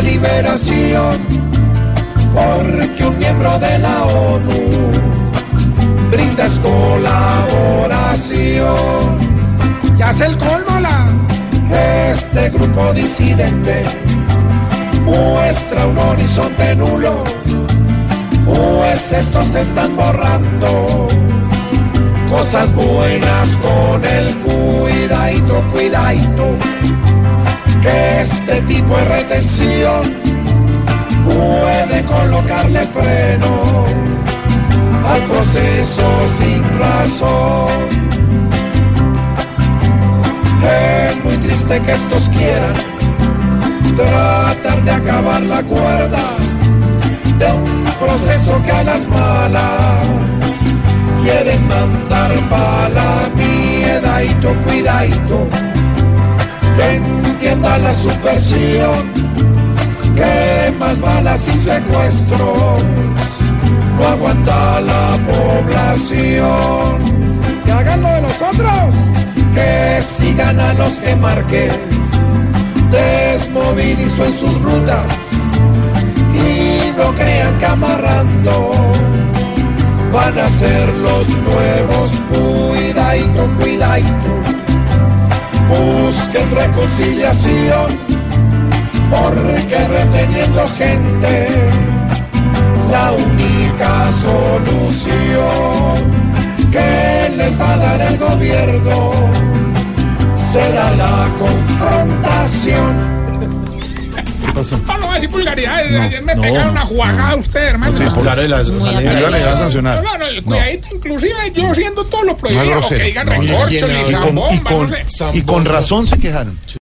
Liberación. Porque un miembro de la ONU brindas colaboración. Ya es el colmo la. Este grupo disidente muestra un horizonte nulo. Pues estos se están borrando cosas buenas con el cuidadito, cuidadito. Este tipo de retención puede colocarle freno al proceso sin razón. Es muy triste que estos quieran tratar de acabar la cuerda de un proceso que a las malas quieren mandar bala, miedadito, cuidadito, que entienda la subversión, que más balas y secuestros no aguanta la población. Que hagan lo de los otros, que sigan a los que Márquez desmovilizó en sus rutas y no crean que amarrando van a ser los nuevos cuidadito, cuidadito. Busquen reconciliación, porque reteniendo gente, la única solución que les va a dar el gobierno será la confrontación. No, no, así vulgaridades. Ayer me pegaron una jugada usted, hermano. Sí, claro, y las- No, no, iba a no, sancionar. No, no, el cuidadito, inclusive yo siendo todo lo prohibido, que digan No, y- con, no y con razón se quejaron.